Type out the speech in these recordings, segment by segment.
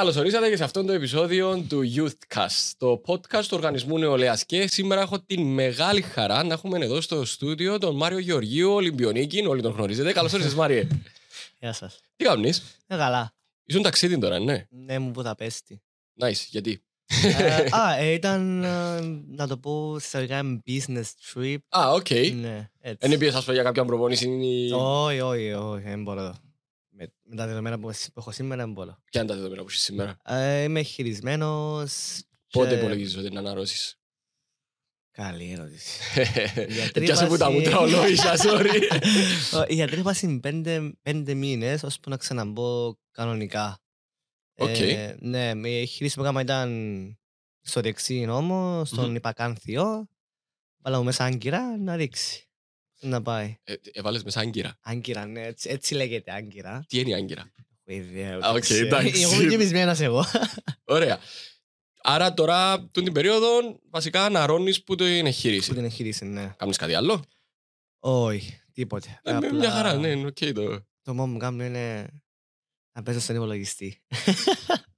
Καλώς ορίσατε και σε αυτό το επεισόδιο του Youthcast, το podcast του Οργανισμού Νεολαίας. Και σήμερα έχω την μεγάλη χαρά να έχουμε εδώ στο στούντιο τον Μάριο Γεωργίου, Ολυμπιονίκη. Όλοι τον γνωρίζετε. Καλώς όρισε, Μάριε. Γεια σας. Τι κάνεις, Ε, καλά. Ήσουν ταξίδι τώρα, ναι. Ναι, ήμουν Βουδαπέστη. Nice, γιατί; Ε, Α, ε, ήταν, ε, να το πω, εισαγωγικά business trip. Α, οκ. Ναι, Δεν έτσι. πήγε, ας πούμε, για κάποια προπόνηση. ή- Όχι, όχι, όχι, δεν μπορώ. Με, με τα δεδομένα που, που έχω σήμερα δεν μπορώ. Ποια είναι τα δεδομένα που είσαι σήμερα; Ε, είμαι χειρισμένος. Πότε και- υπολογίζεις ότι είναι αναρρώσεις; Καλή ερώτηση. Γιατρή Πιάσε που τα βάση- μούτρα ολόγησα, sorry. Ε, Η γιατρή βάση πέντε, πέντε μήνες, ώσπου να ξαναμπω κανονικά. Οκ. Ε, ναι, η χείριση που έκανα ήταν στο δεξί νόμο, στον Μμμ. υπακάνθιο. Βάλα μου μέσα άγκυρα να ρίξει. Να πάει. Ε, Έβαλες μέσα άγκυρα. Άγκυρα, ναι, έτσι, έτσι λέγεται άγκυρα. Τι είναι η άγκυρα; Έχω ιδέα. Α, ούτε οκ, ξέρω. εντάξει. Εγώ είμαι γεμισμένος εγώ. Ωραία. Άρα τώρα, τον την περίοδο, βασικά αναρώνεις που το είναι Που εγχείρηση. την εγχείρηση, ναι. Κάνεις κάτι άλλο; Όχι, τίποτε. Ε, Απλά Μια χαρά, ναι, είναι οκ το. Το μόνο που κάνω είναι να παίζω στον υπολογιστή.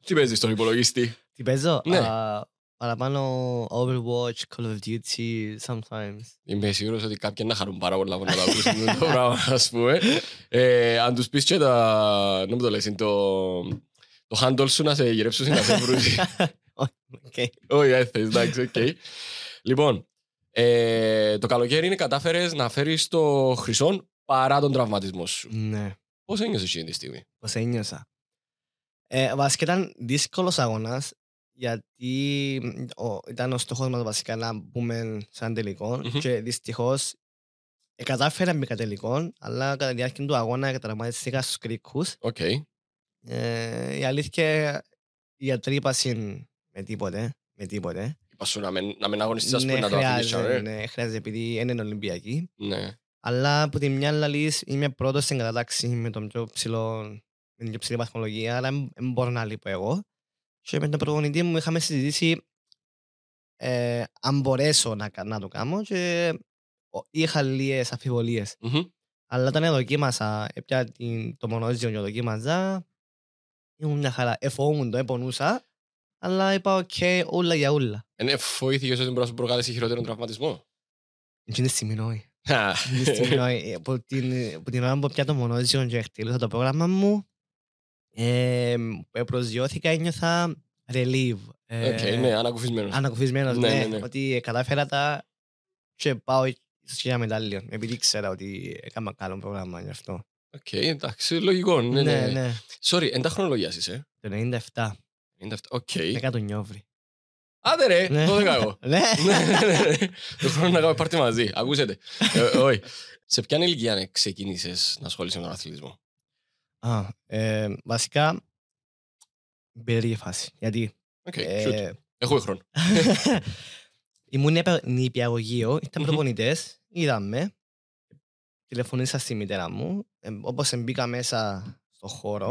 Τι παίζεις στον υπολογιστή; Τι παίζω; Ναι. Α, Παραπάνω Overwatch, Call of Duty, sometimes. Είμαι σίγουρος ότι κάποιοι να χαρούν πάρα πολλά να τα ακούσουν το πράγμα, ας πούμε. Ε, αν τους πεις και τα. Να μου το λες, το. Το handle σου να σε γυρέψουν να σε βρουν. Οκ. Όχι, δεν θες, εντάξει, οκ. Λοιπόν, ε, το καλοκαίρι είναι κατάφερες να φέρεις το χρυσό παρά τον τραυματισμό σου. Ναι, Πώς ένιωσες εκείνη τη στιγμή; πώς ένιωσα; Ε, βασικά ήταν δύσκολος αγώνας γιατί ο, ήταν ο στόχος μας βασικά να μπούμε σαν τελικό Μμμ. και δυστυχώς ε, κατάφερα να μπήκα τελικό αλλά κατά τη διάρκεια του αγώνα τραυματίστηκα στους κρίκους. Οκ. Ε, η αλήθεια οι γιατροί είπασαν με τίποτε, με τίποτε. Είπα σου να μην, να μην αγωνιστείς, ας πούμε, ναι, να το αφήνεις. χρειάζεται, ε. ναι, χρειάζεται επειδή είναι Ολυμπιακή. Ναι. Αλλά από τη μια λαλείς είμαι πρώτος στην κατάταξη με τον πιο ψηλό, με την πιο ψηλή βαθμολογία, αλλά δεν μπορώ να λείπω εγώ. Και με τον προπονητή μου είχαμε συζητήσει ε, αν μπορέσω να, κα- να το κάνω και ο- είχα λίγες αμφιβολίες. Μμμ. Αλλά όταν δοκίμασα, έπια την, το μονόζυγο και δοκίμαζα, ήμουν μια χαρά. Εφοβούμουν το, επονούσα, αλλά είπα οκ, ούλα για ούλα. Ε, φοήθηκες ότι μπορείς να σου προκαλέσεις χειρότερο τραυματισμό; Εκείνη τη στιγμή όχι. Α, Εκείνη τη στιγμή όχι. Από την, από την ώρα που πια το μονόζυγο και εκτελούσα το πρόγραμμα μου, ε, που προσγειώθηκα, ένιωθα relief. Ε, Οκ, ναι, ανακουφισμένος. Ανακουφισμένος, Ναι, ναι, ναι, ναι. Ότι κατάφερα τα και πάω ίσως για μετάλλιο. Επειδή ξέρα ότι έκανα καλό πρόγραμμα γι' αυτό. Οκ, εντάξει, λογικό. Ναι, ναι, ναι. ναι. Sorry, ίντα χρονολογία είσαι. Το 97. 97. Οκ. 10 του Νιόβρη. Άντε ρε, Ναι. 12 εγώ. Ναι. Ναι, ναι, ναι, ναι. Το χρόνο να κάνουμε πάρτι μαζί. Ακούσετε. Ε, Όχι. Σε ποια ηλικία ξεκίνησες να ασχολείσαι με τον αθλητισμό; Α, ε, βασικά, περίεργη φάση. Γιατί Οκ, ε, shoot. Έχουμε χρόνο. ήμουν νηπια- νηπιαγωγείο, ήταν Μμμ. προπονητές, είδαμε, τηλεφωνήσα στη μητέρα μου, ε, όπως μπήκα μέσα στο χώρο,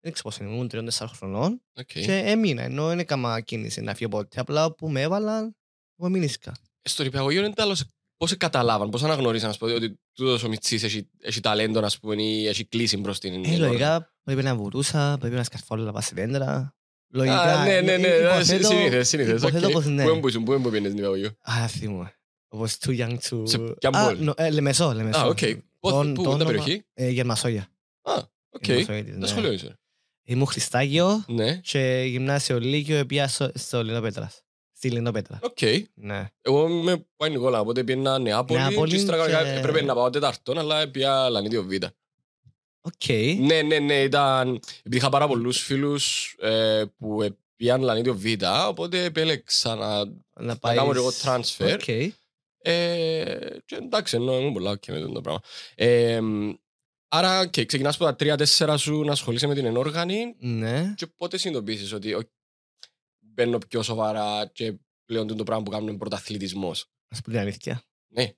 δεν ξέρω πώς είναι, ήμουν 3-4 χρονών Οκ. και έμεινα, ενώ δεν έκανα κίνηση να φύγω ποτέ, απλά όπου με έβαλαν, εγώ μείνησκα. Στο νηπιαγωγείο είναι τέλος πώς σε καταλάβαν, πώς αναγνωρίσαν ας πούμε, ότι τούτος ο Μιτσής έχει, έχει ταλέντο ας πούμε, ή έχει κλείσει προς την Ε, λογικά πρέπει να βουρούσα, πρέπει να σκαρφόλω τα σε δέντρα. Λογικά, Α, ναι, ναι, ναι, ε, ναι, υποθέτω- συνήθες, συνήθες. υποθέτω οκ. πως ναι. Πού έμπουσουν, πού έμπαινες νηπιαγωγείο. Α, θυμούμαι. I was too young to... Σε ποια Α, πόλη; νο- ε, Λεμεσό, Λεμεσό. Α, οκ. Πού, Τον- πού, το τα όνομα- περιοχή; Ε, Γερμασόγια. Α, οκ. Γερμασόγια της, Τα ναι. σχολείο είσαι. Ήμουν Χριστάγιο Ναι, και γυμνάσιο Λύκειο πήγα στο, στο Λινόπέτρας. Στη Λινόπέτρα. οκ. Ναι. Εγώ είμαι που Άη Νικόλα, οπότε πήγαινα Νεάπολη Νεάπολη και ύστερα και- κανονικά έπρεπε να πάω τετάρτον, αλλά πήγα Λανίτειο Β. Οκ. Ναι, ναι, ναι, ήταν... Επειδή είχα πάρα πολλούς φίλους ε, που ε, πήγαν Λανίτειο Β, οπότε επέλεξα να, Να να πάει... κάνω εγώ transfer. Ok. Ε, και εντάξει, ενώ ήμουν πολλά και με το πράγμα. Ε, άρα και ξεκινάς από τα τρία-τέσσερα σου να ασχολείσαι με την ενόργανη Ναι. και πότε συνειδητοποιήσεις ότι ο, μπαίνω πιο σοβαρά και πλέον το πράγμα που κάνουν πρωταθλητισμός. Ας πούμε την αλήθεια. Ναι.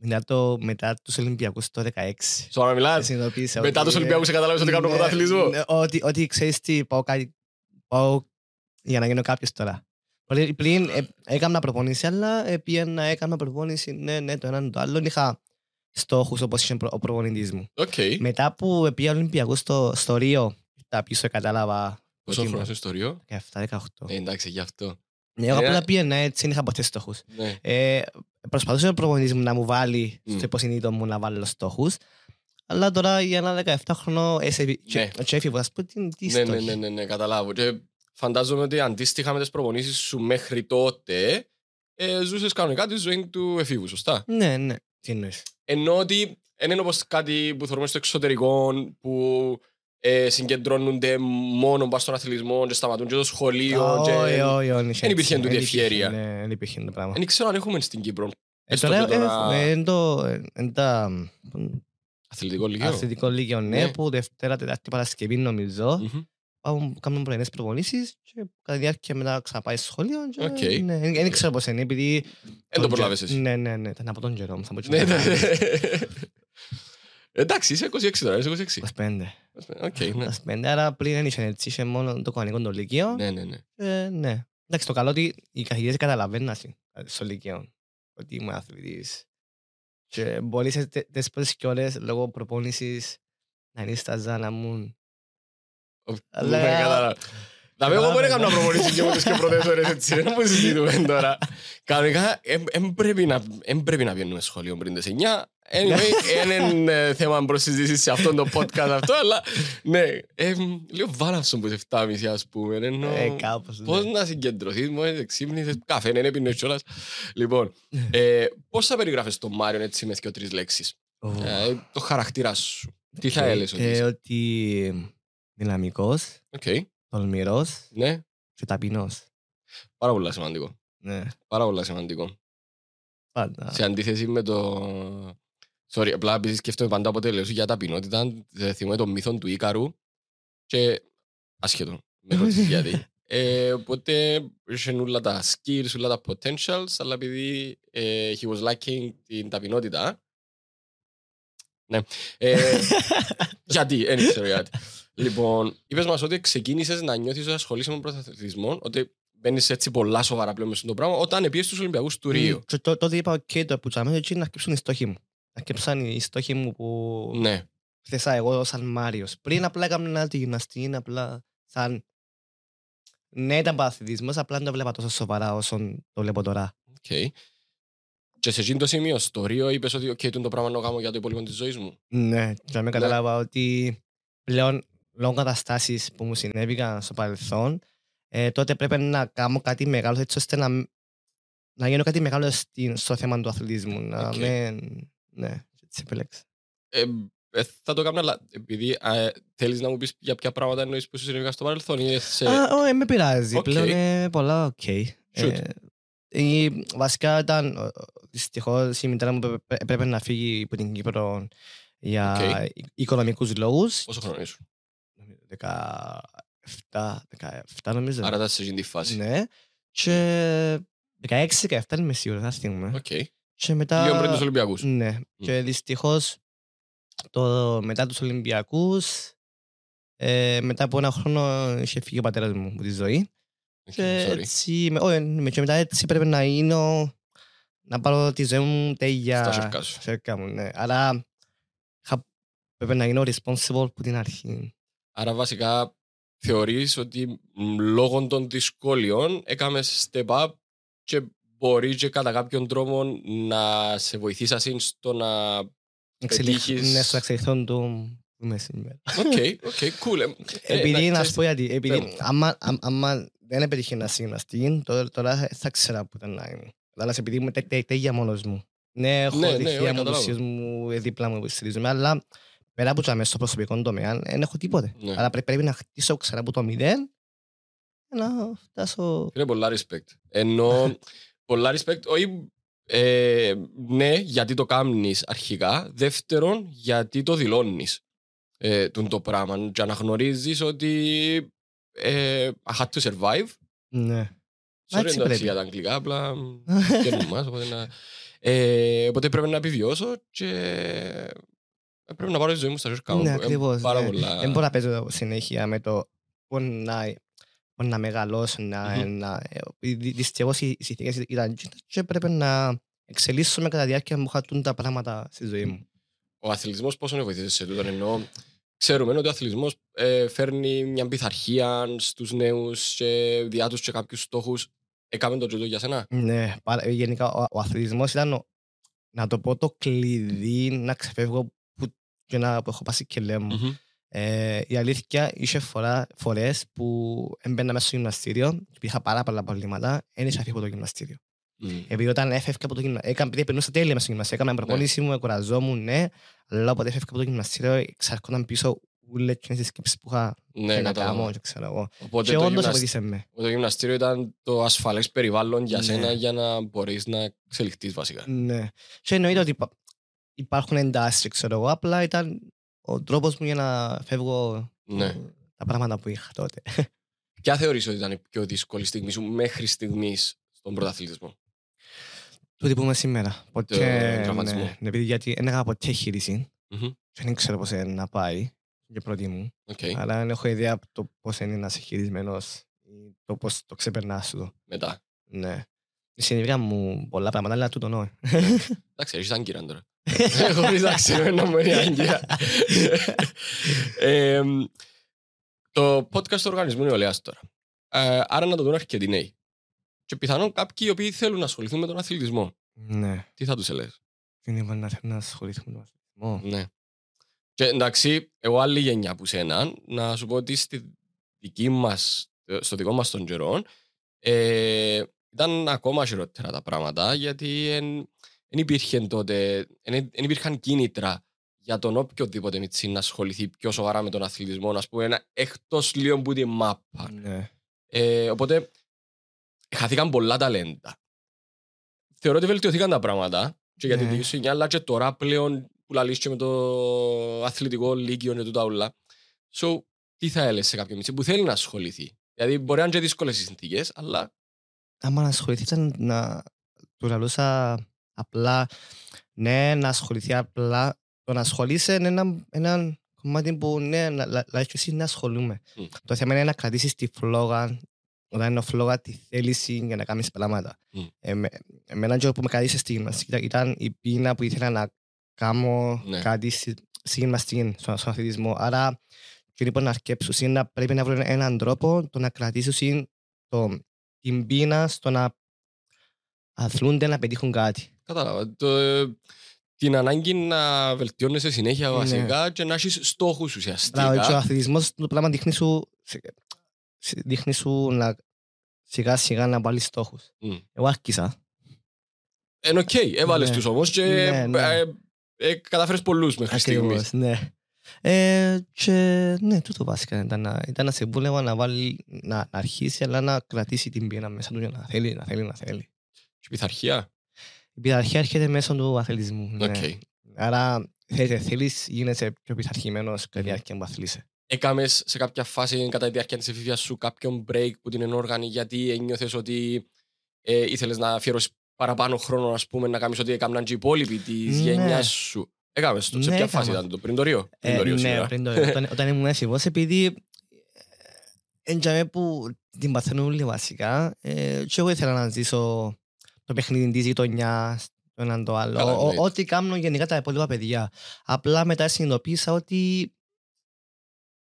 Μετά, το, μετά τους Ολυμπιακούς το 16. Σοβαρά μιλάς. Συνειδητοποίησα Μετά ότι- τους Ολυμπιακούς σε καταλάβεις ότι κάνουν Ναι, πρωταθλητισμό. ναι, Ότι, ότι ξέρεις τι, πάω, κάτι, πάω για να γίνω κάποιος τώρα. Πολύ- Πριν ε, έκανα προπονήση, αλλά ε, πήγαινα, έκανα προπονήση, ναι, ναι, το έναν το άλλο. Είχα στόχους όπως είχε προ- ο προπονητής μου. Οκ. Μετά που πήγα Ολυμπιακούς στο, στο Ρίο ήρθα πίσω κατάλαβα Πόσο ότι χρόνο ήμουν στο ιστορίο. 17-18. Ε, εντάξει, γι' αυτό. Ναι, εγώ ε, απλά πήγαινα έτσι, δεν είχα ποτέ στόχους. Ναι. Ε, προσπαθούσε ο προπονητής μου να μου βάλει Μμ. στο υποσυνείδητο μου να βάλω στόχους. Αλλά τώρα για ένα 17χρονο Ναι. και έφηβα, ας πούμε, τι, τι Ναι, ναι, στόχοι; ναι, ναι, ναι, καταλάβω. Και φαντάζομαι ότι αντίστοιχα με τις προπονήσεις σου μέχρι τότε, ε, ζούσες κανονικά τη ζωή του εφήβου, σωστά; Ναι, ναι. Τι εννοείς. Ενώ ότι δεν είναι όπως κάτι που θεωρούμε στο εξωτερικό που ε, συγκεντρώνονται μόνο πα στον αθλητισμό και σταματούν και το σχολείο. και... Όχι, όχι, όχι. δεν υπήρχε τούτη Δεν ευχέρεια. υπήρχε, Ναι, δεν υπήρχε το πράγμα. Δεν ξέρω αν έχουμε στην Κύπρο. Ε, έστω Τώρα και τώρα έχουμε εν το- εν τα Αθλητικό λυκείο. αθλητικό λύκειο, ναι, Ναι. που Δευτέρα, Τετάρτη, Παρασκευή νομίζω. Μμμ. Πάμε- Κάνουμε πρωινές προπονήσεις και κατά τη διάρκεια μετά ξαναπάει στο σχολείο. και, Οκ. ναι, Δεν δεν ξέρω πώς είναι, επειδή... Δεν το προλάβες εσύ. Ναι, ναι, ναι, ήταν από τον καιρό Εντάξει, είσαι 26 τώρα, είσαι 26. 25. Οκ, ναι. 25, άρα πριν δεν είχε έτσι, είχε μόνο το κανονικό το λύκειο. Ναι, ναι, ναι. Ε, ναι. Εντάξει, το καλό ότι οι καθηγητές καταλαβαίνουν ας πούμε, στο Λυκείο ότι είμαι αθλητής. Και μπορεί σε τε- τις πρώτες κιόλες λόγω προπόνησης να είναι στα ζάνα μου. Αλλά- Ναι, κατάλαβα. Να εγώ μπορεί να κάνω Καταλάβαινα. προπονήσεις και ούτε και πρώτες ώρες έτσι, δεν μου συζητούμε τώρα. Κανονικά, δεν πρέπει να- εν πρέπει να βγαίνουμε σχολείο πριν τις 9. Anyway, δεν είναι θέμα προς συζήτηση σε αυτό το podcast αυτό, αλλά ναι, ε, λίγο βάναυσο που σε 7.30 ας πούμε. ενώ- Ε, κάπως. Πώς ναι. να συγκεντρωθείς, μόλις εξύπνησες, καφέ δεν έπινες κιόλας. Λοιπόν, ε, πώς θα περιγράφεις τον Μάριον έτσι μες δύο τρεις λέξεις; Ω, Ε, το χαρακτήρα σου. Τι θα οκ. έλεγες ότι Ε, είσαι; Ότι δυναμικός, Οκ, τολμηρός ναι, και ταπεινός. πάρα πολύ σημαντικό. Ναι, Πάρα πολύ σημαντικό. πάντα. Σε αντίθεση με το... Sorry, απλά επειδή σκέφτομαι πάντα όποτε λέω για ταπεινότητα, ε, θυμάμαι το μύθο του Ίκαρου και άσχετο, μεν ρωτήσεις γιατί. Ε, οπότε είχε όλα τα skills, όλα τα potentials, αλλά επειδή ε, he was lacking την ταπεινότητα, ναι. Ε, γιατί, δεν ξέρω γιατί. Λοιπόν, είπες μας ότι ξεκίνησες να νιώθεις ότι ασχολείσαι με πρωταθλητισμό, ότι μπαίνεις έτσι πολλά σοβαρά πλέον μέσα στο πράγμα, όταν πήγες στους Ολυμπιακούς του Ρίου. Μ, και τό- Τότε είπα, οκ, το που τζιαμαί, έτσι να αρκεψούν οι στόχοι μου. Να αρκεψαν οι στόχοι μου που Ναι. θέσα εγώ σαν Μάριος. Πριν απλά έκανα τη γυμναστική, απλά σαν... Ναι, ήταν πρωταθλητισμός, απλά δεν το βλέπα τόσο σοβαρά όσο το βλέπω τώρα. Okay. Και σε εκείνο το σημείο, στο Ρίο, είπες ότι okay, το πράγμα να κάνω για το υπόλοιπο της ζωής μου. Ναι, και με κατάλαβα ότι πλέον λόγω καταστάσεις που μου συνέβηκαν στο παρελθόν, ε, τότε πρέπει να κάνω κάτι μεγάλο έτσι ώστε να, να γίνω κάτι μεγάλο στην- στο θέμα του αθλητισμού. Να Οκ. με, ναι, έτσι επέλεξα. Ε, ε, θα το κάνω, αλλά επειδή ε, θέλεις να μου πεις για ποια πράγματα εννοείς που σου συνέβηκαν στο παρελθόν ή σε... Α, όχι, εμ πειράζει. Οκ. Πλέον είναι πολλά ok. Shoot. Ε, η- βασικά ήταν, ε, δυστυχώς η μητέρα μου έπρεπε- έπρεπε να φύγει από την Κύπρο για Οκ. ει- οικονομικούς λόγους. Πόσο χρόνο ήσουν; 17, 17 νομίζω. Άρα ήταν σε εκείνη τη φάση. Ναι. Και 16-17 είμαι σίγουρος, θα θυμούμε. Οκ. Και μετά... Λίγο πριν τους Ολυμπιακούς. Ναι. Και δυστυχώς το, μετά τους Ολυμπιακούς ε, μετά από ένα χρόνο είχε φύγει ο πατέρας μου από τη ζωή. Οκ, Και sorry. έτσι, με- όχι, με- και μετά έτσι πρέπει να γίνω να πάρω τη ζωή μου τέλεια Στα σιέρκα σου. στα σιέρκα μου, ναι. Άρα είχα- πρέπει να γίνω responsible από την αρχή. Άρα βασικά θεωρείς ότι μ, λόγω των δυσκολιών έκαμες step up και μπορείς και κατά κάποιον τρόπο να σε βοηθήσει στο να... Εξελιχ- Πετύχεις- Ναι, στο εξελιχθόν του που είμαι σήμερα. Οκ, οκ, cool. Ε, ε, Επειδή, να ξέρεις σου πω γιατί, Πες επειδή μου. άμα, άμα, άμα δεν έπετυχε να συγγναστεί, τώρα, τώρα θα ξέρα που ήταν να ήμουν. Αλλά επειδή είμαι τε- τε- τέλεια μόνος μου. Ναι, έχω Ναι, ναι, ρηχεία όχι, μου, καταλάβω. τους μου, ε, δίπλα μου που στηρίζομαι, αλλά πέρα από το στο προσωπικό τομέα, δεν έχω τίποτε. Ναι. Άρα πρέ- πρέπει να χτίσω ξανά από το μηδέν και να φτάσω... Είναι πολλά respect. Ενώ πολλά respect, όχι ε, ναι, γιατί το κάνεις αρχικά. Δεύτερον, γιατί το δηλώνεις ε, τούν το πράγμα. Και αναγνωρίζεις ότι ε, I had to survive. Ναι. Sorry Έτσι εντάξει πρέπει. για τα αγγλικά, απλά κέρνουν μας. Οπότε, να, ε, οπότε πρέπει να επιβιώσω και ε, πρέπει να πάρω τη ζωή μου στα χέρια μου. Ναι, Ε, ακριβώς, Πάρα ναι. πολλά. Δεν μπορώ να παίζω συνέχεια με το πώς να, πώς να μεγαλώσω, να, Μμμ. να, ε, δυ- δυστυχώς οι συνθήκες ήταν εκείνες και πρέπει να εξελίσσομαι κατά τη διάρκεια μου χατούν τα πράγματα στη ζωή μου. Ο αθλητισμός πόσο είναι βοηθήσει σε τούτο, ενώ ξέρουμε ότι ο αθλητισμός ε, φέρνει μια πειθαρχία στους νέους και διά τους και κάποιους στόχους. Έκαμε το τζούτο για σένα; Ναι, παρα- γενικά ο, ο αθλητισμός ήταν, ο- να το πω, το κλειδί να ξεφεύγω που, και να που έχω πάσει και λέω μου. Μμμ. Ε, η αλήθεια είχε φορά, φορές που έμπαινα μέσα στο γυμναστήριο και είχα πάρα πολλά προβλήματα, δεν είχα φύγει από το γυμναστήριο. Μμ. Επειδή όταν έφευγα από το γυμναστήριο, έκανα, επειδή περνούσα τέλεια μέσα στο γυμναστήριο, έκανα προπόνηση μου, εκουραζόμουν, ναι, αλλά όποτε έφευγα από το γυμναστήριο, εξαρκόταν πίσω όλες τις σκέψεις που είχα Ναι, και να κάνω κατάλαβα. και ξέρω εγώ. Οπότε Και το, όντως γυμνασ... βοήθησε με. το γυμναστήριο ήταν το ασφαλές περιβάλλον για Ναι. σένα για να μπορείς να εξελιχθείς βασικά. Ναι. Και εννοείται ότι υπά- υπάρχουν εντάσεις, ξέρω εγώ, απλά ήταν ο τρόπος μου για να φεύγω Ναι. τα πράγματα που είχα τότε. Ποια θεωρείς ότι ήταν η πιο δύσκολη στιγμή σου μέχρι στιγμής στον πρωταθλητισμό; Τούτη που είμαι σήμερα. Ποτέ, τραυματισμό. ναι, ναι, επειδή γιατί δεν έκανα ποτέ χείριση Μμμ. και δεν ξέρω πώς είναι να πάει για πρώτη μου. Οκ. Αλλά δεν έχω ιδέα από το πώς είναι να είσαι χειρισμένος ή το πώς το ξεπερνάς του. Μετά. Ναι. Συνέβηκαν μου πολλά πράγματα, αλλά τούτο νόη. Εντάξει, έχεις άγκυρα τώρα. Χωρίς να ξέρουμε να μου είναι άγκυρα. Ε, το podcast του οργανισμού είναι ολέας τώρα. Ε, άρα να το δουν αρκετοί νέοι. Και πιθανόν κάποιοι οι οποίοι θέλουν να ασχοληθούν με τον αθλητισμό. Ναι. Τι θα τους έλεγες; Δεν είπα να θέλω να ασχοληθώ με τον αθλητισμό. Ναι. Και εντάξει, εγώ άλλη γενιά που σένα, να σου πω ότι στη δική μας, στο δικό μας των καιρών, ε, ήταν ακόμα χειρότερα τα πράγματα, γιατί δεν υπήρχε τότε, δεν υπήρχαν κίνητρα για τον οποιοδήποτε μητσί να ασχοληθεί πιο σοβαρά με τον αθλητισμό, να πούμε, ένα εκτός λίγο που τη μάπα. Ναι. Ε, οπότε, χαθήκαν πολλά ταλέντα. Θεωρώ ότι βελτιωθήκαν τα πράγματα και για την Ναι. δική σου γενιά, αλλά και τώρα πλέον που λαλείς και με το αθλητικό λύκειο και τούτα όλα. So, τι θα έλεγες σε κάποιον μισή που θέλει να ασχοληθεί; Δηλαδή, μπορεί να είναι και δύσκολες οι συνθήκες, αλλά άμα να ασχοληθεί ήταν να του λαλούσα απλά ναι, να ασχοληθεί απλά το να ασχολείσαι είναι ένα, ένα κομμάτι που ναι, να, λα- λαλείς και εσύ να ασχολούμαι. Μμ. Το θέμα είναι να κρατήσεις τη φλόγα όταν είναι ο φλόγα τη θέληση για να κάνεις πράγματα. Μμ. Ε, με, εμένα και που με κράτησε στη γυμναστική ήταν- ήταν η πείνα που ήθελα να κάνω Ναι. κάτι στη, στη γυμναστική, στον, στον αθλητισμό. Άρα και λοιπόν να αρκέψουν είναι να πρέπει να βρουν έναν τρόπο το να κρατήσουν το, την πείνα στο να αθλούνται να πετύχουν κάτι. κατάλαβα. Το, ε, την ανάγκη να βελτιώνεσαι συνέχεια Ναι. βασικά και να έχεις στόχους Αλλά και ο ουσιαστικά. αθλητισμός το πράγμα δείχνει σου, σε- δείχνει σου να σιγά σιγά να βάλεις στόχους. Μμ. Εγώ άρχισα. Εν οκ, έβαλες Ναι. τους όμως και Ναι, ναι. ε, ε, κατάφερες πολλούς μέχρι στιγμής. Ακριβώς, ναι. Ε, και ναι, τούτο βασικά ήταν να, ήταν να συμβούλευα να, βάλει, να, να αρχίσει αλλά να κρατήσει την πείνα μέσα του για να θέλει, να θέλει, να θέλει. Και πειθαρχία; Η πειθαρχία έρχεται μέσω του αθλητισμού. Ναι. Οκ. Άρα θέλεις, θέλεις γίνεσαι πιο πειθαρχημένος κατά τη Μμμ. διάρκεια που αθλείσαι. Έκαμες σε κάποια φάση κατά τη διάρκεια της εφηβείας σου κάποιον break που την ενόργανη γιατί ένιωθες ότι ε, ήθελες να αφιερώσεις παραπάνω χρόνο ας πούμε να κάνεις ότι έκαναν και οι υπόλοιποι της Ναι. γενιάς σου; Έκαμες το. Σε Ναι, ποια φάση έκαμα. ήταν το, πριν το Ρίο; Πριν Ε, το Ρίο ναι, σίγουρα. πριν το Ρίο. όταν, όταν ήμουν έφηβος, επειδή εν τζιαμέ που την παθαίνουν όλοι βασικά ε, και εγώ ήθελα να ζήσω το παιχνίδι της γειτονιάς, το έναν το άλλο. Καλά, Ο- εννοείται. Ό,τι κάνουν γενικά τα υπόλοιπα παιδιά. Απλά μετά συνειδητοποίησα ότι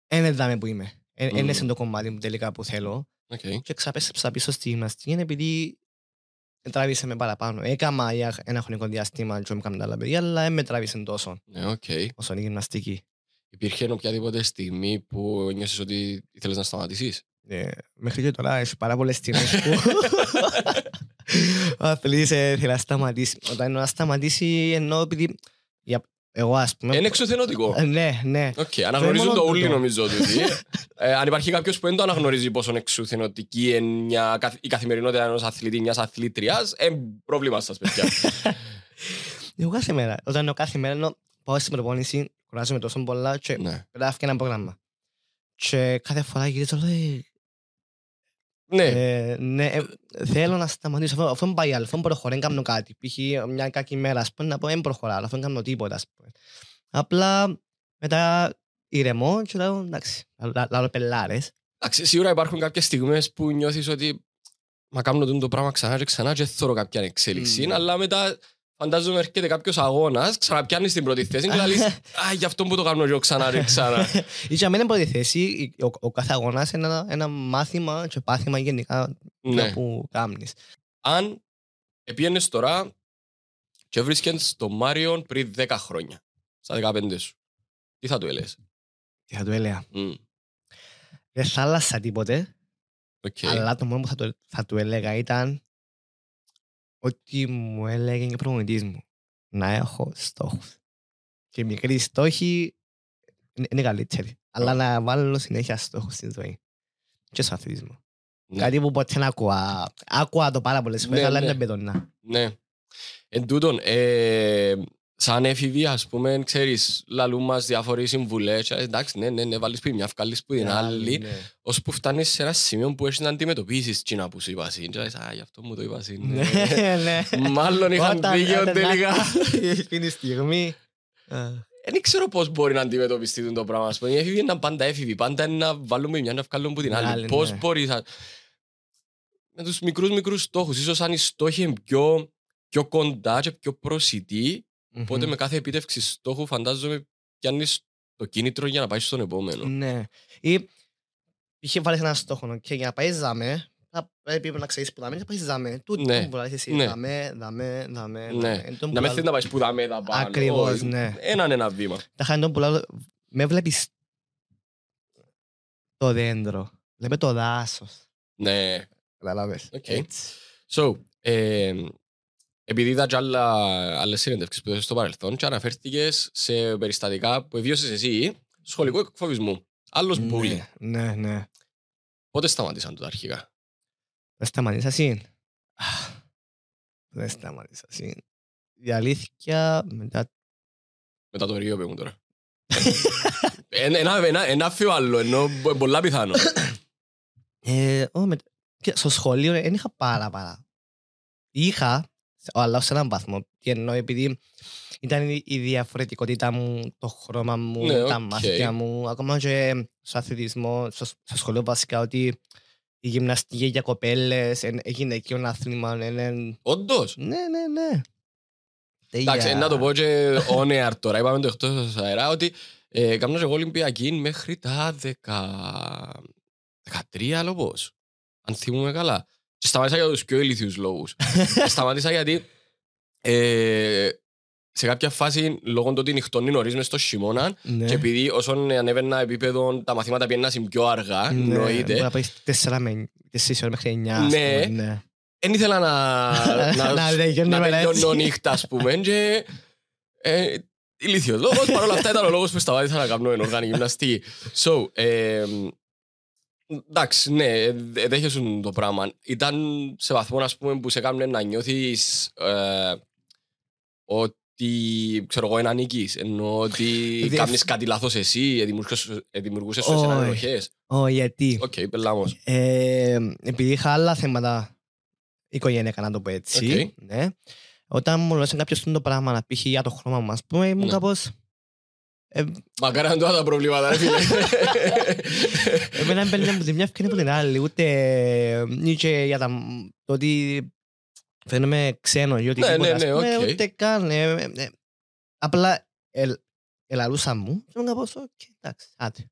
δεν εν δαμέ που είμαι. Δεν Μμμ. είναι σε το κομμάτι μου τελικά που θέλω. Οκ. Και ξαπέστρεψα πίσω στη γυμναστική είναι επειδή τράβησε με παραπάνω. Έκαμα για ένα χρονικό διάστημα και έκανα τα άλλα παιδιά, αλλά δεν με τράβησε τόσο Ναι, οκ. όσο είναι η γυμναστική. Υπήρχε οποιαδήποτε στιγμή που νιώσεις ότι ήθελες να σταματήσεις; Ε, μέχρι και τώρα έχει πάρα πολλές στιγμές που ο αθλητής ε, θέλει να σταματήσει. Όταν εννοώ να σταματήσει εννοώ επειδή για- εγώ ας πούμε... Είναι εξουθενωτικό. Ε, Ναι, ναι. Οκ, αναγνωρίζουν μόνο το όλοι τούτο. νομίζω ότι. ε, αν υπάρχει κάποιος που δεν το αναγνωρίζει πόσο εξουθενωτική είναι μια, καθ- η καθημερινότητα ενός αθλητή, μιας αθλήτριας, ε, πρόβλημα σας, παιδιά. Εγώ κάθε μέρα, όταν εννοώ κάθε μέρα εννοώ πάω στην προπόνηση, κουράζομαι τόσο πολλά και ναι. πετάω ένα πρόγραμμα. Και κάθε φορά γυρίζω λέω, «Ε, ναι, Ε, ναι, ε, θέλω να σταματήσω. Αφού, αφού πάει άλλο, αφού προχωρώ, δεν κάνω κάτι. Π.χ. μια κακή μέρα, ας πούμε, να πω, δεν προχωράω, αφού δεν κάνω τίποτα, ας πούμε. Απλά μετά ηρεμώ και λέω, εντάξει, λα- λαλώ πελάρες. Εντάξει, σίγουρα υπάρχουν κάποιες στιγμές που νιώθεις ότι μα κάνω το πράγμα ξανά και ξανά και θέλω κάποια εξέλιξη, Μμμ. αλλά μετά φαντάζομαι έρχεται κάποιος αγώνας, ξαναπιάνεις την πρώτη θέση και λες «Α, γι' αυτό που το κάνω εγώ ξανά ρε ξανά». Ή για μένα πρώτη θέση, ο, ο κάθε αγώνας είναι ένα, ένα μάθημα και πάθημα γενικά ναι. που κάνεις. Αν επίενες τώρα και βρίσκες το Μάριον πριν 10 χρόνια, στα 15 σου, τι θα του έλεγες; Τι θα του έλεγα; Μμ, Δεν θα άλλασσα τίποτε, οκ. αλλά το μόνο που θα, το, θα του έλεγα ήταν ότι μου έλεγε και ο προπονητής μου να έχω στόχους. Και οι μικροί στόχοι είναι, είναι καλύτεροι. Αλλά να βάλω συνέχεια στόχους στη ζωή. Και στο αθλητισμό. Ναι. Κάτι που ποτέ εν άκουα. Άκουα το πάρα πολλές φορές, Ναι, αλλά ναι. δεν μπεδονά. Ναι. Εν τούτον, ε, σαν έφηβοι, ας πούμε, ξέρεις, λαλούν μας διάφοροι συμβουλές. και, Εντάξει, ναι, ναι, ναι, βάλεις πριν μια, βγάλεις που την άλλη. Ναι. Ως που φτάνεις σε ένα σημείο που έχεις να αντιμετωπίσεις τσίνα που σου είπα συν. Και λες, α, γι' αυτό μου το είπα συν. Ναι, ναι. Μάλλον είχαν Όταν- δίκαιο όταν- τελικά. Εκείνη τη στιγμή. α, Δεν ξέρω πώς μπορεί να αντιμετωπιστεί το πράγμα. Ας πούμε, οι έφηβοι είναι πάντα έφηβοι. Πάντα είναι να βάλουμε μια να βγάλουμε που την Άλλη, άλλη. ναι. Πώς μπορεί να... Με τους μικρούς μικρούς στόχους. Ίσως αν οι στόχοι είναι πιο, πιο κοντά και πιο προσιτοί, Οπότε μμμ. με κάθε επίτευξη στόχου φαντάζομαι πιάνεις το κίνητρο για να πάεις στον επόμενο. Ναι. Ή είχε βάλεις ένα στόχο και για να πάεις ζάμε, θα πρέπει να ξέρεις που δάμε και να πάεις ζάμε. Τούτο Ναι. που λες εσύ, Ναι. δάμε, δάμε, δάμε. Ναι. δάμε. Εν τω Να που με λαλώ- θέλει να πάεις σπουδάμε εδώ πάνω. Ακριβώς, Όχι. ναι. Έναν ένα βήμα. Τα χάνει που λαλώ, με βλέπεις το δέντρο, βλέπε το δάσος. Ναι. Καταλάβες. Οκ. Έτσι. So, ε, επειδή είδα και άλλα, άλλες συνέντευξεις που έδωσες στο παρελθόν και αναφέρθηκες σε περιστατικά που εβίωσες εσύ σχολικού εκφοβισμού. Άλλος μπούλι. Ναι, ναι, ναι. Πότε σταματήσαν τούτα αρχικά; Δεν σταματήσα συν. Δεν σταματήσα συν. Η αλήθεια μετά Μετά το Ρίο μου τώρα. Ένα- Ένα ένα- ένα αφιβάλλω, ενώ μπο- πολλά πιθανό. Ε, ω, με- και στο σχολείο δεν είχα πάρα πάρα. Είχα, αλλά σε έναν βαθμό. Και ενώ επειδή ήταν η- η διαφορετικότητα μου, το χρώμα μου, Ναι, τα οκ. μάτια μου, ακόμα και στο αθλητισμό, στο, στο σχολείο βασικά, ότι η γυμναστική για κοπέλες, είναι γυναικείο άθλημα, είναι... Όντως; Ναι, ναι, ναι. Εντάξει, Τέλεια. να το πω και on air τώρα. Είπαμε το εκτός αέρα ότι ε, κάνω και εγώ Ολυμπιακή μέχρι τα 10... 13 άλλο πώς. Αν θυμούμαι καλά. Και σταμάτησα για τους πιο ηλίθιους λόγους. σταμάτησα γιατί ε, σε κάποια φάση λόγω του ότι νυχτώνει νωρίς μες στο χειμώνα Ναι. και επειδή όσον ανέβαινα επίπεδο τα μαθήματα πιένασαν πιο αργά, Ναι, εννοείται, Μπορεί να πάει τέσσερα με τέσσερις ώρες μέχρι εννιά. ας Ναι. πούμε, ναι. δεν ήθελα να, να, Να τελειώνει η να μέρα τελειώνω έτσι. νύχτα, ας πούμε, και ε, ηλίθιος λόγος, παρόλα αυτά ήταν ο λόγος που σταμάτησα να κάνω οργάνη γυμναστική. So, ε, εντάξει, ναι, ε, δε- δέχεσαι το πράγμα. Ήταν σε βαθμό, ας πούμε, που σε κάνουν να νιώθεις ε, ότι, ξέρω εγώ, είναι ανήκεις, ενώ ότι Διεφ- κάνεις κάτι λάθος εσύ, ε, δημιουργούσες- ε, δημιουργούσες σου Όχι. εσένα ενοχές. Ω, γιατί; Οκ, πελάμος. Ε, επειδή είχα άλλα θέματα οικογένεια, να το πω έτσι. Οκ. Ναι. Όταν μου λες κάποιος το πράγμα να πήχε για το χρώμα μου, ας πούμε, ήμουν Ναι. κάπως... Ε, Μακάρι να είναι τώρα τα προβλήματα, ρε φίλε. εμένα μπαίνει από τη μια ευκαιρία από την άλλη, ούτε ή και για τα, το ότι φαίνομαι ξένο ή Ναι, οτιδήποτε, ναι, ας ναι, πούμε, οκ. ούτε καν. ε, ε, ε, απλά ελ, ελαλούσα μου και ήμουν κάπως, οκ, εντάξει, άντε.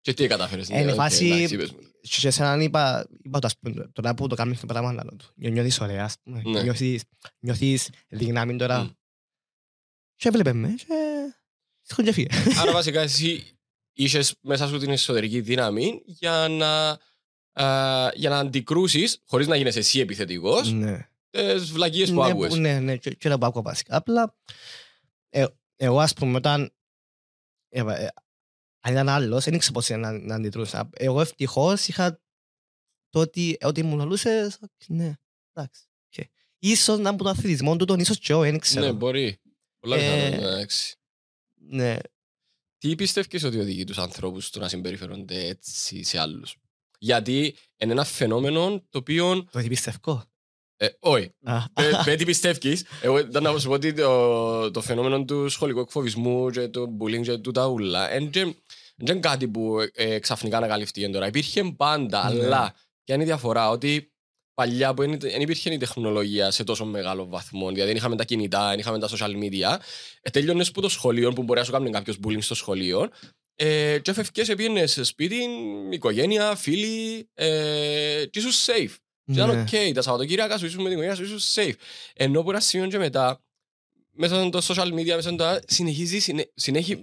Και τι κατάφερες. ναι, Είναι οκ, φάση- εντάξει, είπες μου. Και σε εσέναν είπα, είπα το, ας πούμε, τώρα που το κάνεις το πράγμα άλλο του. Νιώ- Νιώθεις ωραία, ας πούμε. Ναι. Νιώθεις, νιώθεις δύναμη Μμ. τώρα. Και έβλεπε με και σηκώνει και φύγε. Άρα βασικά εσύ είχες μέσα σου την εσωτερική δύναμη για να, α, για να αντικρούσεις, χωρίς να γίνεις εσύ επιθετικός, Ναι. τις βλακίες που Ναι, άκουες. Ναι, ναι, και και όλα που άκουγα βασικά. Απλά, ε, εγώ ας πούμε όταν, ε, ε, αν ήταν άλλος, δεν ήξερα πώς είναι να, να αντιδρούσα. Εγώ ευτυχώς είχα το ότι, ότι μου λαλούσες, οκ, ναι, εντάξει. οκ. Ίσως να από τον αθλητισμό του, τον ίσως και εγώ, δεν ξέρω. Ναι, μπορεί. Πολλά Ε, πιθανό, εντάξει. Ναι, Τι πιστεύεις ότι οδηγεί τους ανθρώπους στο να συμπεριφέρονται έτσι σε άλλους; Γιατί είναι ένα φαινόμενο το οποίο... το ότι πιστεύω. Ε, όχι, Α, Πε- πε τι πιστεύεις. Εγώ ήταν να σου πω ότι το, το φαινόμενο του σχολικού εκφοβισμού και του bullying και του τα ούλα δεν είναι κάτι που ε, ξαφνικά ανακαλυφθήκε τώρα. Υπήρχε πάντα, Ναι. αλλά ποια είναι η διαφορά; Ότι παλιά που δεν υπήρχε η τεχνολογία σε τόσο μεγάλο βαθμό. Δηλαδή δεν είχαμε τα κινητά, δεν είχαμε τα social media. Ε, τέλειωνες που το σχολείο που μπορεί να σου κάνει κάποιος bullying στο σχολείο. Ε, και έφευκες επίενες σπίτι, οικογένεια, φίλοι ε, και ήσουν safe. Και ήταν Ναι. οκ, τα Σαββατοκύριακα σου ήσουν με την οικογένεια σου, ήσουν safe. Ενώ που ένα σημείο και μετά, μέσα στο social media, μέσα στο συνεχίζεις, συνε, συνέχει,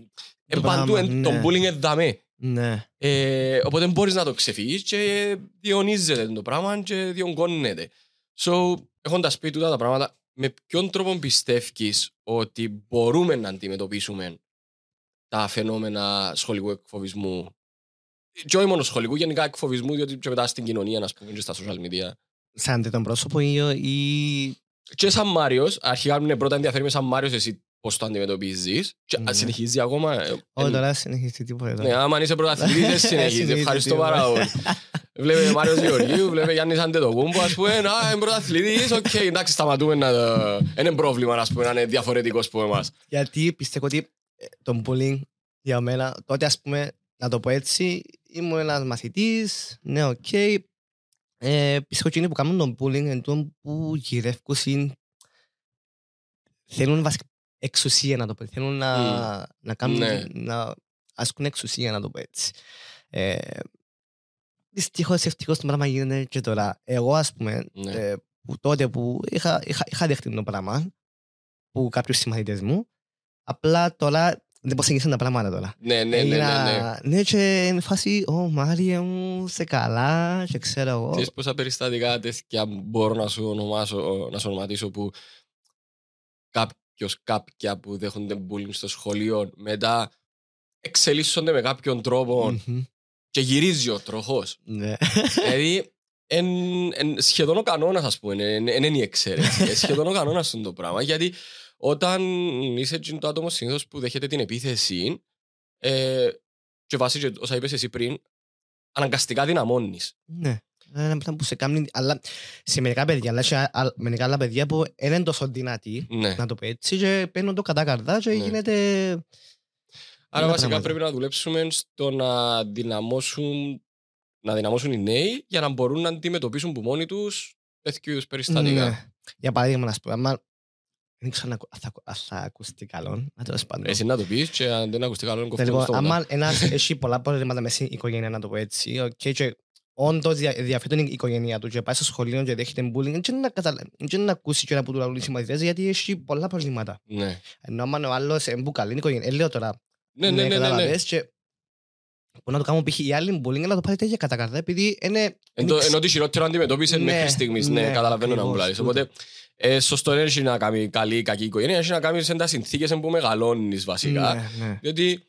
Το παντού, πράγμα, εν- το ναι. bullying εν δαμέ. Ναι. Ε, οπότε μπορείς να το ξεφύγεις και διονύζεται το πράγμα και διογκώνεται. So, έχοντας πει τούτα τα πράγματα, με ποιον τρόπο πιστεύεις ότι μπορούμε να αντιμετωπίσουμε τα φαινόμενα σχολικού εκφοβισμού; Και όχι μόνο σχολικού, γενικά εκφοβισμού, διότι και μετά στην κοινωνία, ας πούμε, και στα social media. Σαν τρίτον πρόσωπο ή, ή Και σαν Μάριος, αρχικά με πρώτα ενδιαφέρει με σαν Μάριος εσύ πώς το αντιμετωπίζεις και Ναι. συνεχίζει ακόμα. ε, Όχι εν- τώρα συνεχίσει τίποτα. Ναι, άμα είσαι πρωταθλητής, δεν συνεχίζει. Συνεχίζει Ευχαριστώ τίποτα. πάρα πολύ. Βλέπε Μάριος Γεωργίου, βλέπε Γιάννης Αντετοκούνμπο, ας πούμε, να, είναι πρωταθλητής, οκ, εντάξει, σταματούμε να το... Είναι πρόβλημα, ας πούμε, να είναι διαφορετικός που εμάς. Γιατί πιστεύω ότι ε, το bullying για μένα, τότε ας πούμε, να το πω έτσι, ήμουν ένας μαθητής, ναι, οκ. Ε, πιστεύω ότι είναι που κάνουν τον bullying εν τζείνοι που γυρεύκουν συν- θέλουν βασικά εξουσία να το πω. Θέλουν να, να κάνουν, Ναι. να ασκούν εξουσία να το πω έτσι. Ε, δυστυχώς, ευτυχώς το πράγμα γίνεται και τώρα. Εγώ ας πούμε, Ναι. ε, που τότε που είχα, είχα, είχα δεχτεί το πράγμα που κάποιους συμμαθητές μου, απλά τώρα δεν προσεγγίσαν τα πράγματα τώρα. Ναι, ναι, ναι, ναι, ναι. Έγινα- ναι, και είναι φάση, «Ω, Μάριε μου, σε καλά, και ξέρω εγώ. Ξέρεις πόσα περιστατικά τέτοια μπορώ να σου ονομάσω, να σου ονοματίσω που κάποιος, κάποια που δέχονται bullying στο σχολείο μετά εξελίσσονται με κάποιον τρόπο Μμμ, και γυρίζει ο τροχός. Ναι. δηλαδή, εν, εν, σχεδόν ο κανόνας, ας πούμε, δεν είναι η εξαίρεση. Ε, σχεδόν ο κανόνας είναι το πράγμα. Γιατί όταν είσαι εκείνο το άτομο συνήθως που δέχεται την επίθεση ε, και βάσει και όσα είπες εσύ πριν, αναγκαστικά δυναμώνεις. Ναι. Είναι ένα πράγμα που σε κάνει, αλλά σε μερικά παιδιά, αλλά σε α- μερικά άλλα παιδιά που δεν είναι τόσο δυνατοί, Ναι. να το πω έτσι, και παίρνουν το κατά καρδά και Ναι. γίνεται... Άρα είναι βασικά πράγματα. πρέπει να δουλέψουμε στο να δυναμώσουν, να δυναμώσουν οι νέοι για να μπορούν να αντιμετωπίσουν που μόνοι τους τέτοιου είδους περιστατικά. Ναι. Για παράδειγμα, να σου πω, άμα δεν ξέρω αν ακου- αν θα, ακου- αν θα ακουστεί καλό, να τέλος πάντων. Εσύ να το πεις και αν δεν ακουστεί καλό, εν να κοφτεί Λοιπόν, στο άμα ένας έχει πολλά προβλήματα μέσα στην οικογένεια, να το πω έτσι, οκ, και όντως δια- ενδιαφέρει την οικογένεια του και πάει στο σχολείο και δέχεται bullying, δεν να, καταλα... δεν να ακούσει και τα που του λαλούν οι συμμαθητές, γιατί έχει πολλά προβλήματα. Ναι. Ενώ άμα ο άλλος είναι που καλή οικογένεια, ε, λέω τώρα, Ναι, ναι, ναι, ναι, ναι. καταλαβες, και που να το κάνουν π.χ. οι άλλοι bullying, να το πάρει τέτοια κατά καρδά, επειδή είναι... Εν το- Ενώ τη χειρότερο αντιμετώπισε Ναι, μέχρι στιγμής. Ναι, ναι, καταλαβαίνω να μου ακριβώς, λάβεις. τούτο. Οπότε, ε, σωστό δεν έχει να κάνει καλή ή κακή οικογένεια, έχει να κάνεις σε τα συνθήκες που μεγαλώνεις βασικά. Ναι, ναι. Διότι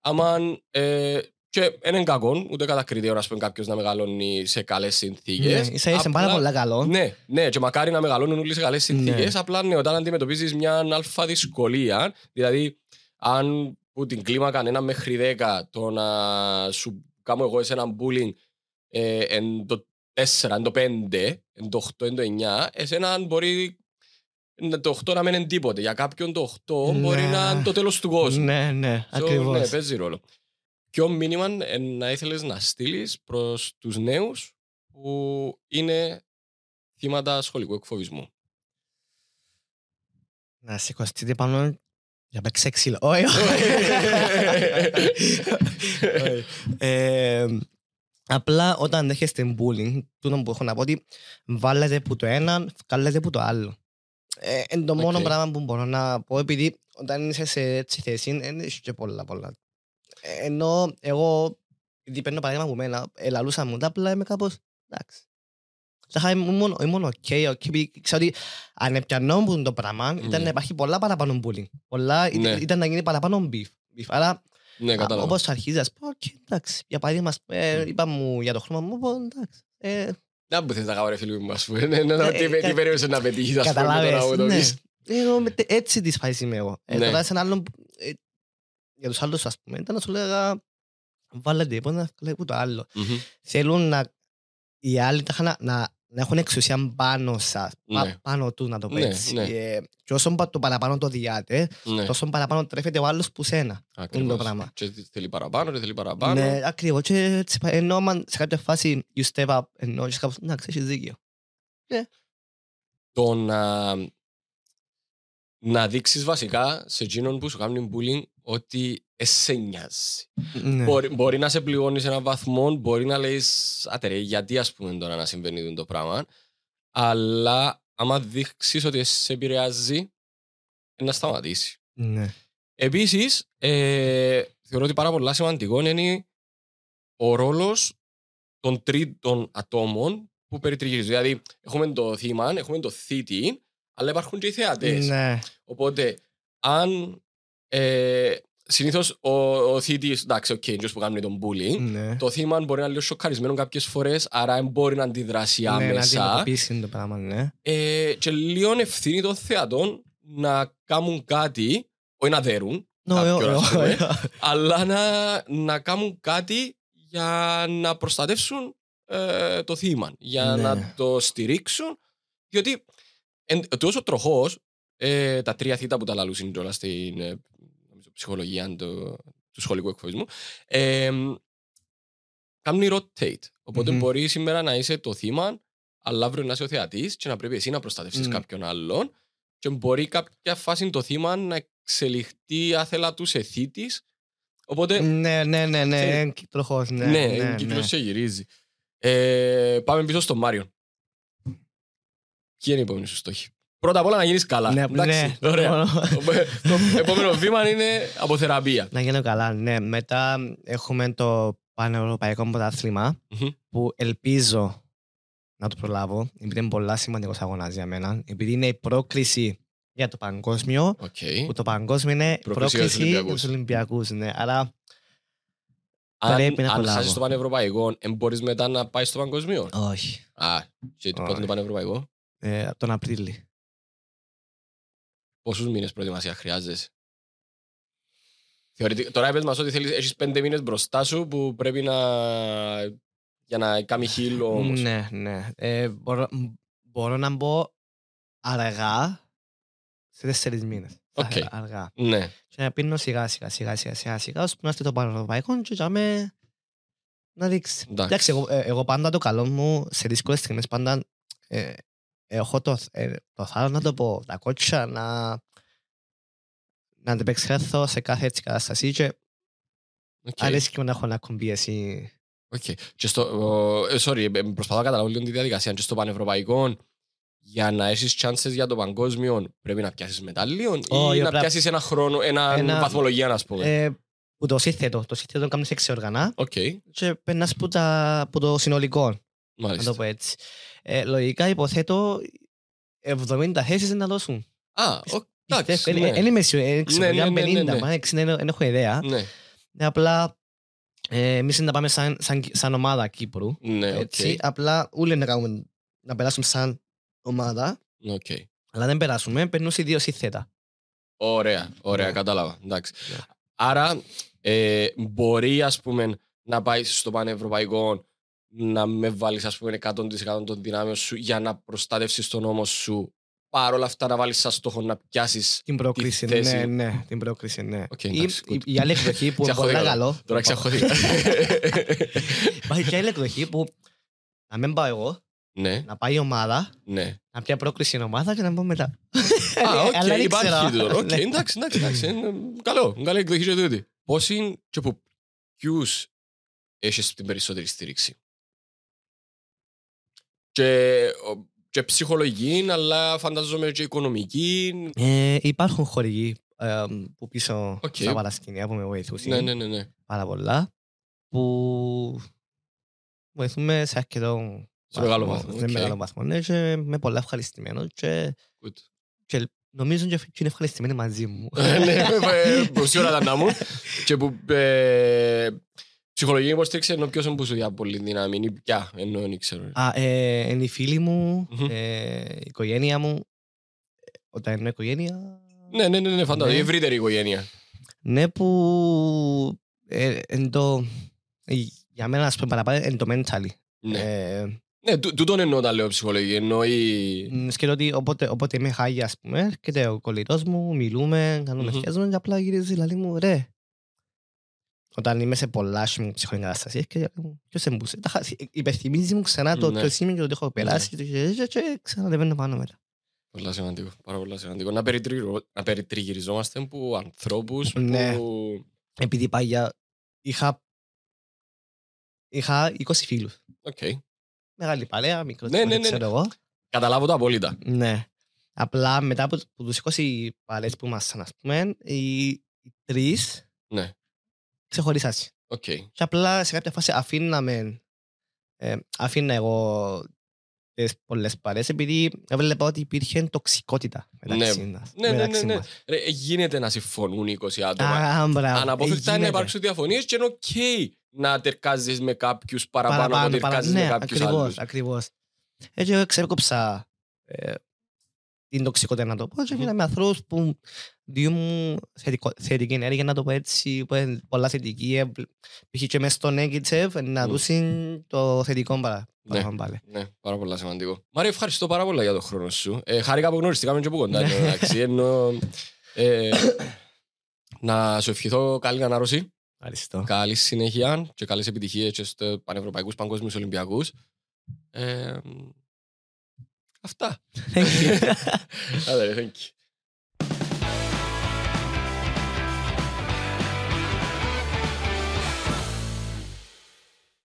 άμα ε, και δεν είναι κακό, ούτε κατακριτέο να πούμε κάποιος να μεγαλώνει σε καλές Ναι, συνθήκες. ίσα ίσα πάρα Απλά- πολλά καλό. Ναι, ναι, και μακάρι να μεγαλώνουν όλοι σε καλές συνθήκες. Απλά ναι, όταν αντιμετωπίζεις μια αλφα δυσκολία, δηλαδή αν που την κλίμακα ένα μέχρι δέκα το να σου κάνω εγώ εσένα bullying ε, εν το 4, εν το 5, εν το 8, εν το 9, εσένα μπορεί να- το 8 να μην είναι τίποτε. Για κάποιον το 8 Ναι. μπορεί να είναι το τέλος του κόσμου. Ναι, ναι, So, Ναι, ακριβώς. παίζει ρόλο. Ποιο μήνυμα ε, να ήθελες να στείλεις προς τους νέους που είναι θύματα σχολικού εκφοβισμού. Να σηκωστείτε πάνω για παίξε ξύλο. Όχι, όχι. Όχι. Ε, Απλά όταν δέχεστε bullying, τούτο που έχω να πω ότι βάλετε που το ένα, βγάλετε που το άλλο. Ε, είναι το μόνο Οκ. πράγμα που μπορώ να πω, επειδή όταν είσαι σε έτσι θέση, δεν έχει και πολλά πολλά. Ε, Ενώ εγώ, επειδή παίρνω παράδειγμα από μένα, ελαλούσα μου τα απλά είμαι κάπως, εντάξει. Θα ήμουν, ήμουν ok, ok, επειδή ξέρω ότι αν επκιανόμουν το πράγμα, ήταν Ναι. να υπάρχει πολλά παραπάνω bullying. Πολλά, Ναι. ήταν, ήταν να γίνει παραπάνω beef. beef. Άρα Ναι, Α, κατάλαβα. Όπως αρχίζει, ας πω, «Ok, εντάξει. Για παράδειγμα, ας πούμε, ε, Μμ. είπα μου για το χρώμα μου, πω, εντάξει. Ε, Να που θες να κάνω ρε φίλοι μου, ας πούμε. Ναι, ναι, Ε, ναι, Τι κα- τι περίμενες να πετύχεις, ας πούμε, τώρα Καταλάβες, να μου το ναι. πεις. Ε, εγώ με τε- έτσι της φάσης είμαι εγώ. Ε, Ναι. Τώρα σε έναν άλλον, ε, για τους άλλους, ας πούμε, ήταν να σου λέγα, βάλετε, πω να λέγω το άλλο. Μμμ. Θέλουν να, οι άλλοι τα είχαν να, να, να έχουν εξουσία πάνω σας, πα- Ναι. πάνω τους, να το πω Ναι, έτσι. ναι. Ε, και όσο πα- το παραπάνω το διάτε, Ναι, τόσο παραπάνω τρέφεται ο άλλος που σένα. ακριβώς. πράγμα. Και θέλει παραπάνω, και θέλει παραπάνω. Ναι, ακριβώς. Και έτσι, πάει. ενώ άμα σε κάποια φάση you step up, ενώ έχεις κάπως, εντάξει, έχεις δίκιο. Ε. Το να, να δείξεις βασικά σε εκείνον που σου κάνει bullying ότι σε νοιάζει. Ναι. Μπορεί, μπορεί να σε πληγώνει σε έναν βαθμό, μπορεί να λέει Άτε ρε, γιατί ας πούμε τώρα να συμβαίνει το πράγμα. Αλλά άμα δείξεις ότι σε επηρεάζει, να σταματήσει. Ναι. Επίσης, ε, θεωρώ ότι πάρα πολύ σημαντικό είναι ο ρόλος των τρίτων ατόμων που περιτριγυρίζουν. Δηλαδή, έχουμε το θύμα, έχουμε το θήτη, αλλά υπάρχουν και οι θεατές. Ναι. Οπότε, αν ε, συνήθως ο, ο θήτης, εντάξει, ο okay, που κάνει τον bullying, Ναι. το θύμα μπορεί να είναι λίγο σοκαρισμένο κάποιες φορές, άρα μπορεί να αντιδράσει Ναι, να άμεσα. αντιμετωπίσει το πράγμα, ναι. ε, και λίγο ευθύνη των θεατών να κάνουν κάτι, όχι να δέρουν, κάποιον, ας πούμε, αλλά να, να κάνουν κάτι για να προστατεύσουν ε, το θύμα, για Ναι. να το στηρίξουν. Διότι εν, τόσο τροχός, ε, τα τρία θήτα που τα λαλούσαν κιόλας στην ε, νομίζω, ψυχολογία του, του σχολικού εκφοβισμού, ε, κάνουν rotate. Οποτε Μμμ. μπορείς σήμερα να είσαι το θύμα, αλλά αύριο να είσαι ο θεατής και να πρέπει εσύ να προστατεύσει Μμ. κάποιον άλλον. Και μπορεί κάποια φάση το θύμα να εξελιχθεί άθελα του σε θήτης. Οπότε, Ναι, ναι, ναι, ναι, Ξέρει- τροχός, ναι. ναι, ναι, κύκλος ναι. και γυρίζει. Ε, πάμε πίσω στον Μάριο. Ποιοι είναι οι επόμενοι σου στόχοι; Πρώτα απ' όλα να γίνεις καλά. Ναι, Εντάξει, ναι. ωραία. το επόμενο βήμα είναι από θεραπεία. Να γίνω καλά, ναι. Μετά έχουμε το Πανευρωπαϊκό Πρωτάθλημα Μμμ. που ελπίζω να το προλάβω, επειδή είναι πολλά σημαντικός αγώνας για μένα. Επειδή είναι η πρόκληση για το παγκόσμιο, Οκ. που το παγκόσμιο είναι Πρόκληση για τους πρόκληση για Ολυμπιακούς. τους Ολυμπιακούς. Ναι. Άρα Αν, πρέπει να αν προλάβω. χάσεις το πανευρωπαϊκό, ε, μπορείς μετά να πάεις στο παγκοσμίο. όχι. Α, και πότε είναι Όχι. το πανευρωπαϊκό; Ε, τον Απρίλη. Πόσους μήνες προετοιμασία χρειάζεσαι; Θεωρητικά, τώρα είπες μας ότι θέλεις, έχεις πέντε μήνες μπροστά σου που πρέπει να... για να κάνει χείλο όμως. Ναι, ναι. Ε, μπορώ, μ, μπορώ να μπω αργά σε τέσσερις μήνες. Οκ. Αργά. Ναι. Και να πίνω σιγά σιγά σιγά σιγά σιγά σιγά ώσπου να είστε το πανευρωπαϊκό και για με να δείξει. Εντάξει. Εντάξει, εγώ, ε, εγώ πάντα το καλό μου σε δύσκολες στιγμές πάντα ε, έχω το, ε, το θάρρος να το πω, τα κότσια να να αντεπεξέλθω σε κάθε έτσι κατάσταση και Οκ. αρέσκει μου να έχω να έχουν πίεση. Οκ. Και στο, ο, ε, sorry, ε, προσπαθώ να καταλάβω λίγο τη διαδικασία. Και στο πανευρωπαϊκό, για να έχεις chances για το παγκόσμιο, πρέπει να πιάσεις μετάλλιο ή Όχι, να απλά- πιάσεις ένα χρόνο, ένα, Ένα- βαθμολογία, ας πούμε. Ε, που το σύνθετο, το σύνθετο κάνεις έξι όργανα Οκ, και περνάς που, τα, που το συνολικό, να μάλιστα. το πω έτσι. Ε, λογικά υποθέτω 70 θέσεις να δώσουν. Α, ο, εντάξει, Πιστεύω, ναι. ε, Δεν είμαι σίγουρος, δεν ξέρω, Ναι, για ναι, ναι, ναι, 50, ναι. μα, 60, δεν δεν έχω ιδέα. Ναι, Ε, Απλά ε, εμείς είναι να πάμε σαν, σαν, σαν ομάδα Κύπρου. ναι, οκ. έτσι. Απλά όλοι να, κάνουμε, να περάσουμε σαν ομάδα, Οκ. αλλά δεν περάσουμε, περνούν οι δύο σύνθετα. Ωραία, ωραία, Ναι. κατάλαβα. Εντάξει. Ναι. Άρα, ε, μπορεί, ας πούμε, να πάει στο πανευρωπαϊκό να με βάλεις, ας πούμε, 100% των δυνάμεων σου για να προστατεύσεις τον νόμο σου. Παρ' όλα αυτά να βάλεις σαν στόχο να πιάσεις Την πρόκληση, θέση. ναι, ναι, την πρόκληση, ναι. Οκ, Ή- εντάξει, η, good. η άλλη εκδοχή που είναι Ξεχώθηκα πολύ τώρα. καλό. Τώρα ξεχώθηκα. Υπάρχει και άλλη εκδοχή που να μην πάω εγώ, ναι, να πάει η ομάδα, ναι. να πιάσει πρόκληση η ομάδα και να μπω μετά. Α, οκ, Αλλά δεν υπάρχει ξέρω. τούτο. Οκ, Ναι. εντάξει, εντάξει, εντάξει. είναι Καλό, καλή εκδοχή και τούτη. Πώς είναι και από ποιους έχεις την περισσότερη στήριξη; Και, ο- και ψυχολογική, αλλά φαντάζομαι και οικονομική. Ε, υπάρχουν χορηγοί ε, που πίσω Οκ. στα παρασκηνία που με βοηθούσαν Ναι, ναι, ναι, ναι. πάρα πολλά που βοηθούμε σε αρκετό Σε μεγάλο βαθμό, σε οκ. μεγάλο βαθμό ναι, και είμαι πολλά ευχαριστημένος και, Good. και νομίζω και είναι ευχαριστημένοι μαζί μου. Ε, Ναι, ε, πόση ώρα ήταν να μου. Και που ε, ψυχολογική υποστήριξη ενώ ποιος που σου διά πολύ δύναμη ή ποια, ενώ δεν ξέρω. Α, ε, είναι οι φίλοι μου, Μμμ. ε, η οικογένεια μου. Ε, Όταν εννοώ οικογένεια, Ναι, ναι, ναι, ναι, φαντάζομαι. Ναι. Η ευρύτερη οικογένεια. ναι που ε, εν το, ε, για μένα ας πούμε παραπάνω είναι το mentally. Ναι, Ε, ναι τού- τούτον εννοώ όταν λέω ψυχολογική. Εννοεί... Μ, Σκέφτομαι ότι όποτε, όποτε είμαι χάγια, ας πούμε, έρχεται ο κολλητός μου, μιλούμε, κάνουμε Μμμ. σχέσεις και απλά γυρίζει, λέει μου, ρε, όταν είμαι σε πολλά άσχημη ψυχοεγκαταστασίες και λέω, ποιος εμπούσε. Τα χα- Υπενθυμίζει μου ξανά το Ναι. ποιος είμαι και το τι έχω περάσει και το- και- και- και ξαναδεβαίνω πάνω μετά. Πολλά σημαντικό. Πάρα πολλά σημαντικό. Να, περιτριγυρο- να περιτριγυριζόμαστε που ανθρώπους Ναι. που... Επειδή πάγια είχα, είχα 20 φίλους. Οκ. Μεγάλη παρέα, μικρός Ναι, ναι, ναι, ξέρω εγώ. Καταλάβω το απόλυτα. Ναι. Απλά μετά από, από τους 20 παρέες που ήμασταν, ας πούμε, οι, οι τρεις Ναι. Ξεχωρίσαν. Οκ. Και απλά σε κάποια φάση αφήναμε, ε, αφήνα εγώ τις πολλές παρέες επειδή έβλεπα ότι υπήρχε τοξικότητα μεταξύ Ναι. μας. Ναι, ναι, ναι, μεταξύ ναι. μας. Ρε, ε, γίνεται να συμφωνούν 20 άτομα. Α, μπράβο. Αναπόφευκτα Ε, να γίνεται. υπάρξουν διαφωνίες και είναι οκ να τερκάζεις με κάποιους παραπάνω από παραπάνω, ότι παρα- τερκάζεις ναι, με κάποιους ακριβώς, άλλους. ακριβώς. Έτσι εγώ ξέκοψα ε, την τοξικότητα να το πω και Μμμ. έγινα με ανθρώπους που δίουν θετικο- θετική ενέργεια να το πω έτσι, που είναι πολλά θετική. ε, Π.χ. και μες στο negative να Μμ. δούσουν το θετικό παρα- Ναι. πράγμα πάλι. Ναι, πάρα πολλά σημαντικό. Μάριε, ευχαριστώ πάρα πολλά για τον χρόνο σου. Ε, χάρηκα που γνωριστήκαμε και από κοντά. Ναι. εντάξει, ενώ, ε, να σου ευχηθώ καλή ανάρρωση, Ευχαριστώ. καλή συνέχεια και καλές επιτυχίες και στους Πανευρωπαϊκούς Παγκόσμιους Ολυμπιακούς. Ε, Ofte. Tenk. ja, det er flink.